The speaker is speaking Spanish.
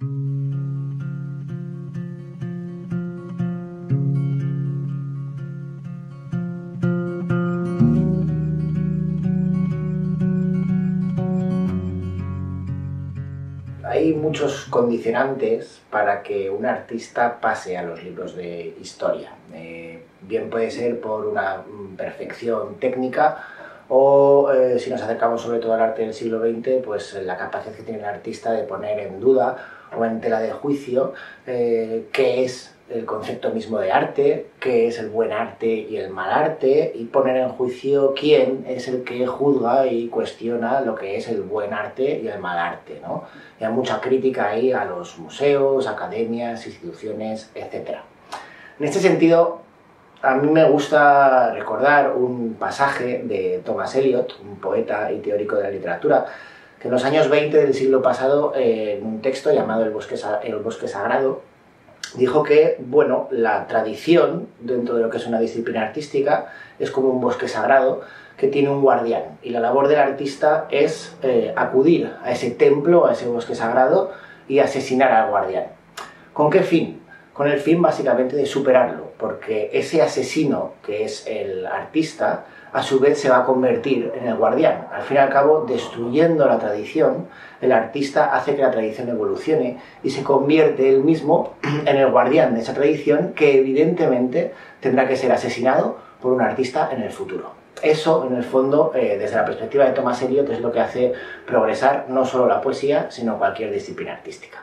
Hay muchos condicionantes para que un artista pase a los libros de historia. Eh, bien puede ser por una perfección técnica o eh, si nos acercamos sobre todo al arte del siglo XX, pues la capacidad que tiene el artista de poner en duda o en tela de juicio eh, qué es el concepto mismo de arte, qué es el buen arte y el mal arte, y poner en juicio quién es el que juzga y cuestiona lo que es el buen arte y el mal arte. ¿no? Y hay mucha crítica ahí a los museos, academias, instituciones, etc. En este sentido, a mí me gusta recordar un pasaje de Thomas Eliot, un poeta y teórico de la literatura, que en los años 20 del siglo pasado, en un texto llamado El bosque, el bosque sagrado, dijo que, bueno, la tradición dentro de lo que es una disciplina artística es como un bosque sagrado que tiene un guardián y la labor del artista es eh, acudir a ese templo, a ese bosque sagrado y asesinar al guardián. ¿Con qué fin? Con el fin básicamente de superarlo, porque ese asesino que es el artista a su vez se va a convertir en el guardián. Al fin y al cabo, destruyendo la tradición, el artista hace que la tradición evolucione y se convierte él mismo en el guardián de esa tradición que evidentemente tendrá que ser asesinado por un artista en el futuro. Eso, en el fondo, eh, desde la perspectiva de Thomas Eliot, es lo que hace progresar no solo la poesía, sino cualquier disciplina artística.